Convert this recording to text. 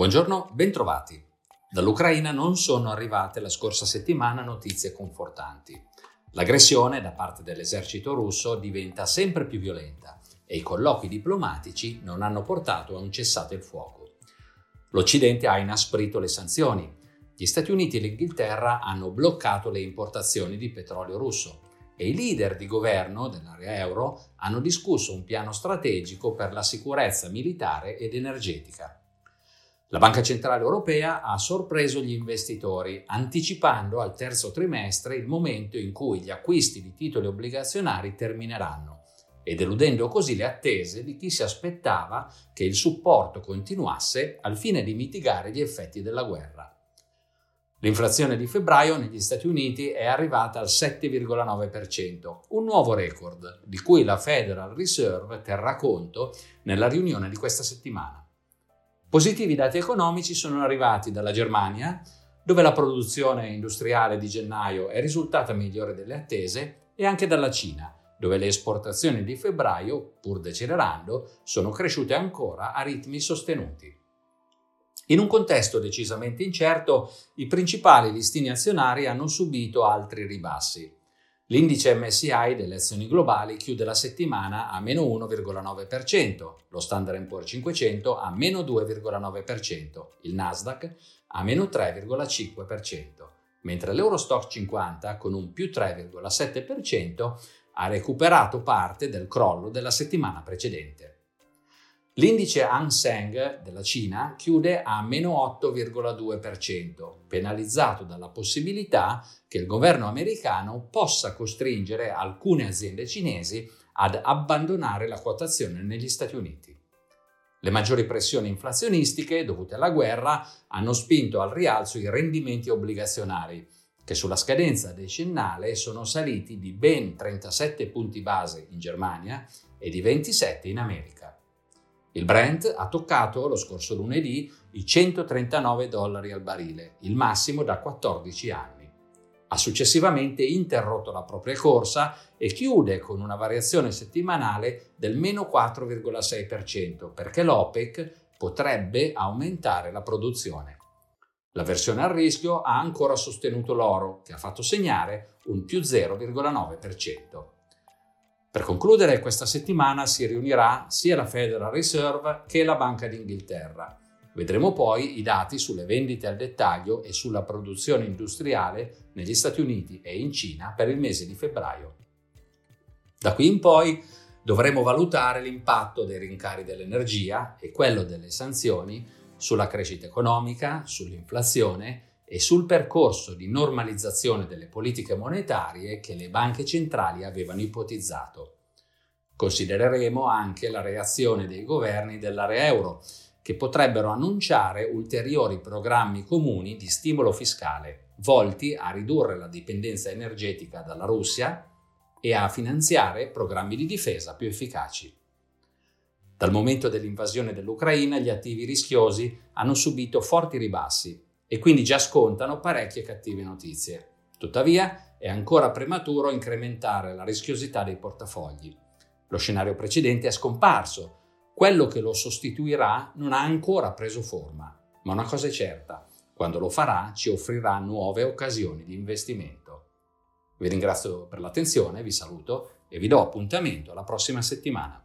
Buongiorno, bentrovati. Dall'Ucraina non sono arrivate la scorsa settimana notizie confortanti. L'aggressione da parte dell'esercito russo diventa sempre più violenta e i colloqui diplomatici non hanno portato a un cessate il fuoco. L'Occidente ha inasprito le sanzioni. Gli Stati Uniti e l'Inghilterra hanno bloccato le importazioni di petrolio russo e i leader di governo dell'area euro hanno discusso un piano strategico per la sicurezza militare ed energetica. La Banca Centrale Europea ha sorpreso gli investitori, anticipando al terzo trimestre il momento in cui gli acquisti di titoli obbligazionari termineranno e deludendo così le attese di chi si aspettava che il supporto continuasse al fine di mitigare gli effetti della guerra. L'inflazione di febbraio negli Stati Uniti è arrivata al 7,9%, un nuovo record di cui la Federal Reserve terrà conto nella riunione di questa settimana. Positivi dati economici sono arrivati dalla Germania, dove la produzione industriale di gennaio è risultata migliore delle attese, e anche dalla Cina, dove le esportazioni di febbraio, pur decelerando, sono cresciute ancora a ritmi sostenuti. In un contesto decisamente incerto, i principali listini azionari hanno subito altri ribassi. L'indice MSI delle azioni globali chiude la settimana a meno 1,9%, lo Standard Poor's 500 a meno 2,9%, il Nasdaq a meno 3,5%, mentre l'Eurostock 50 con un più 3,7% ha recuperato parte del crollo della settimana precedente. L'indice Hang Seng della Cina chiude a meno 8,2%, penalizzato dalla possibilità che il governo americano possa costringere alcune aziende cinesi ad abbandonare la quotazione negli Stati Uniti. Le maggiori pressioni inflazionistiche dovute alla guerra hanno spinto al rialzo i rendimenti obbligazionari, che sulla scadenza decennale sono saliti di ben 37 punti base in Germania e di 27 in America. Il Brent ha toccato lo scorso lunedì i 139 dollari al barile, il massimo da 14 anni. Ha successivamente interrotto la propria corsa e chiude con una variazione settimanale del meno 4,6% perché l'OPEC potrebbe aumentare la produzione. La versione a rischio ha ancora sostenuto l'oro, che ha fatto segnare un più 0,9%. Per concludere, questa settimana si riunirà sia la Federal Reserve che la Banca d'Inghilterra. Vedremo poi i dati sulle vendite al dettaglio e sulla produzione industriale negli Stati Uniti e in Cina per il mese di febbraio. Da qui in poi dovremo valutare l'impatto dei rincari dell'energia e quello delle sanzioni sulla crescita economica, sull'inflazione e sul percorso di normalizzazione delle politiche monetarie che le banche centrali avevano ipotizzato. Considereremo anche la reazione dei governi dell'area euro, che potrebbero annunciare ulteriori programmi comuni di stimolo fiscale, volti a ridurre la dipendenza energetica dalla Russia e a finanziare programmi di difesa più efficaci. Dal momento dell'invasione dell'Ucraina gli attivi rischiosi hanno subito forti ribassi e quindi già scontano parecchie cattive notizie. Tuttavia è ancora prematuro incrementare la rischiosità dei portafogli. Lo scenario precedente è scomparso, quello che lo sostituirà non ha ancora preso forma, ma una cosa è certa, quando lo farà ci offrirà nuove occasioni di investimento. Vi ringrazio per l'attenzione, vi saluto e vi do appuntamento alla prossima settimana.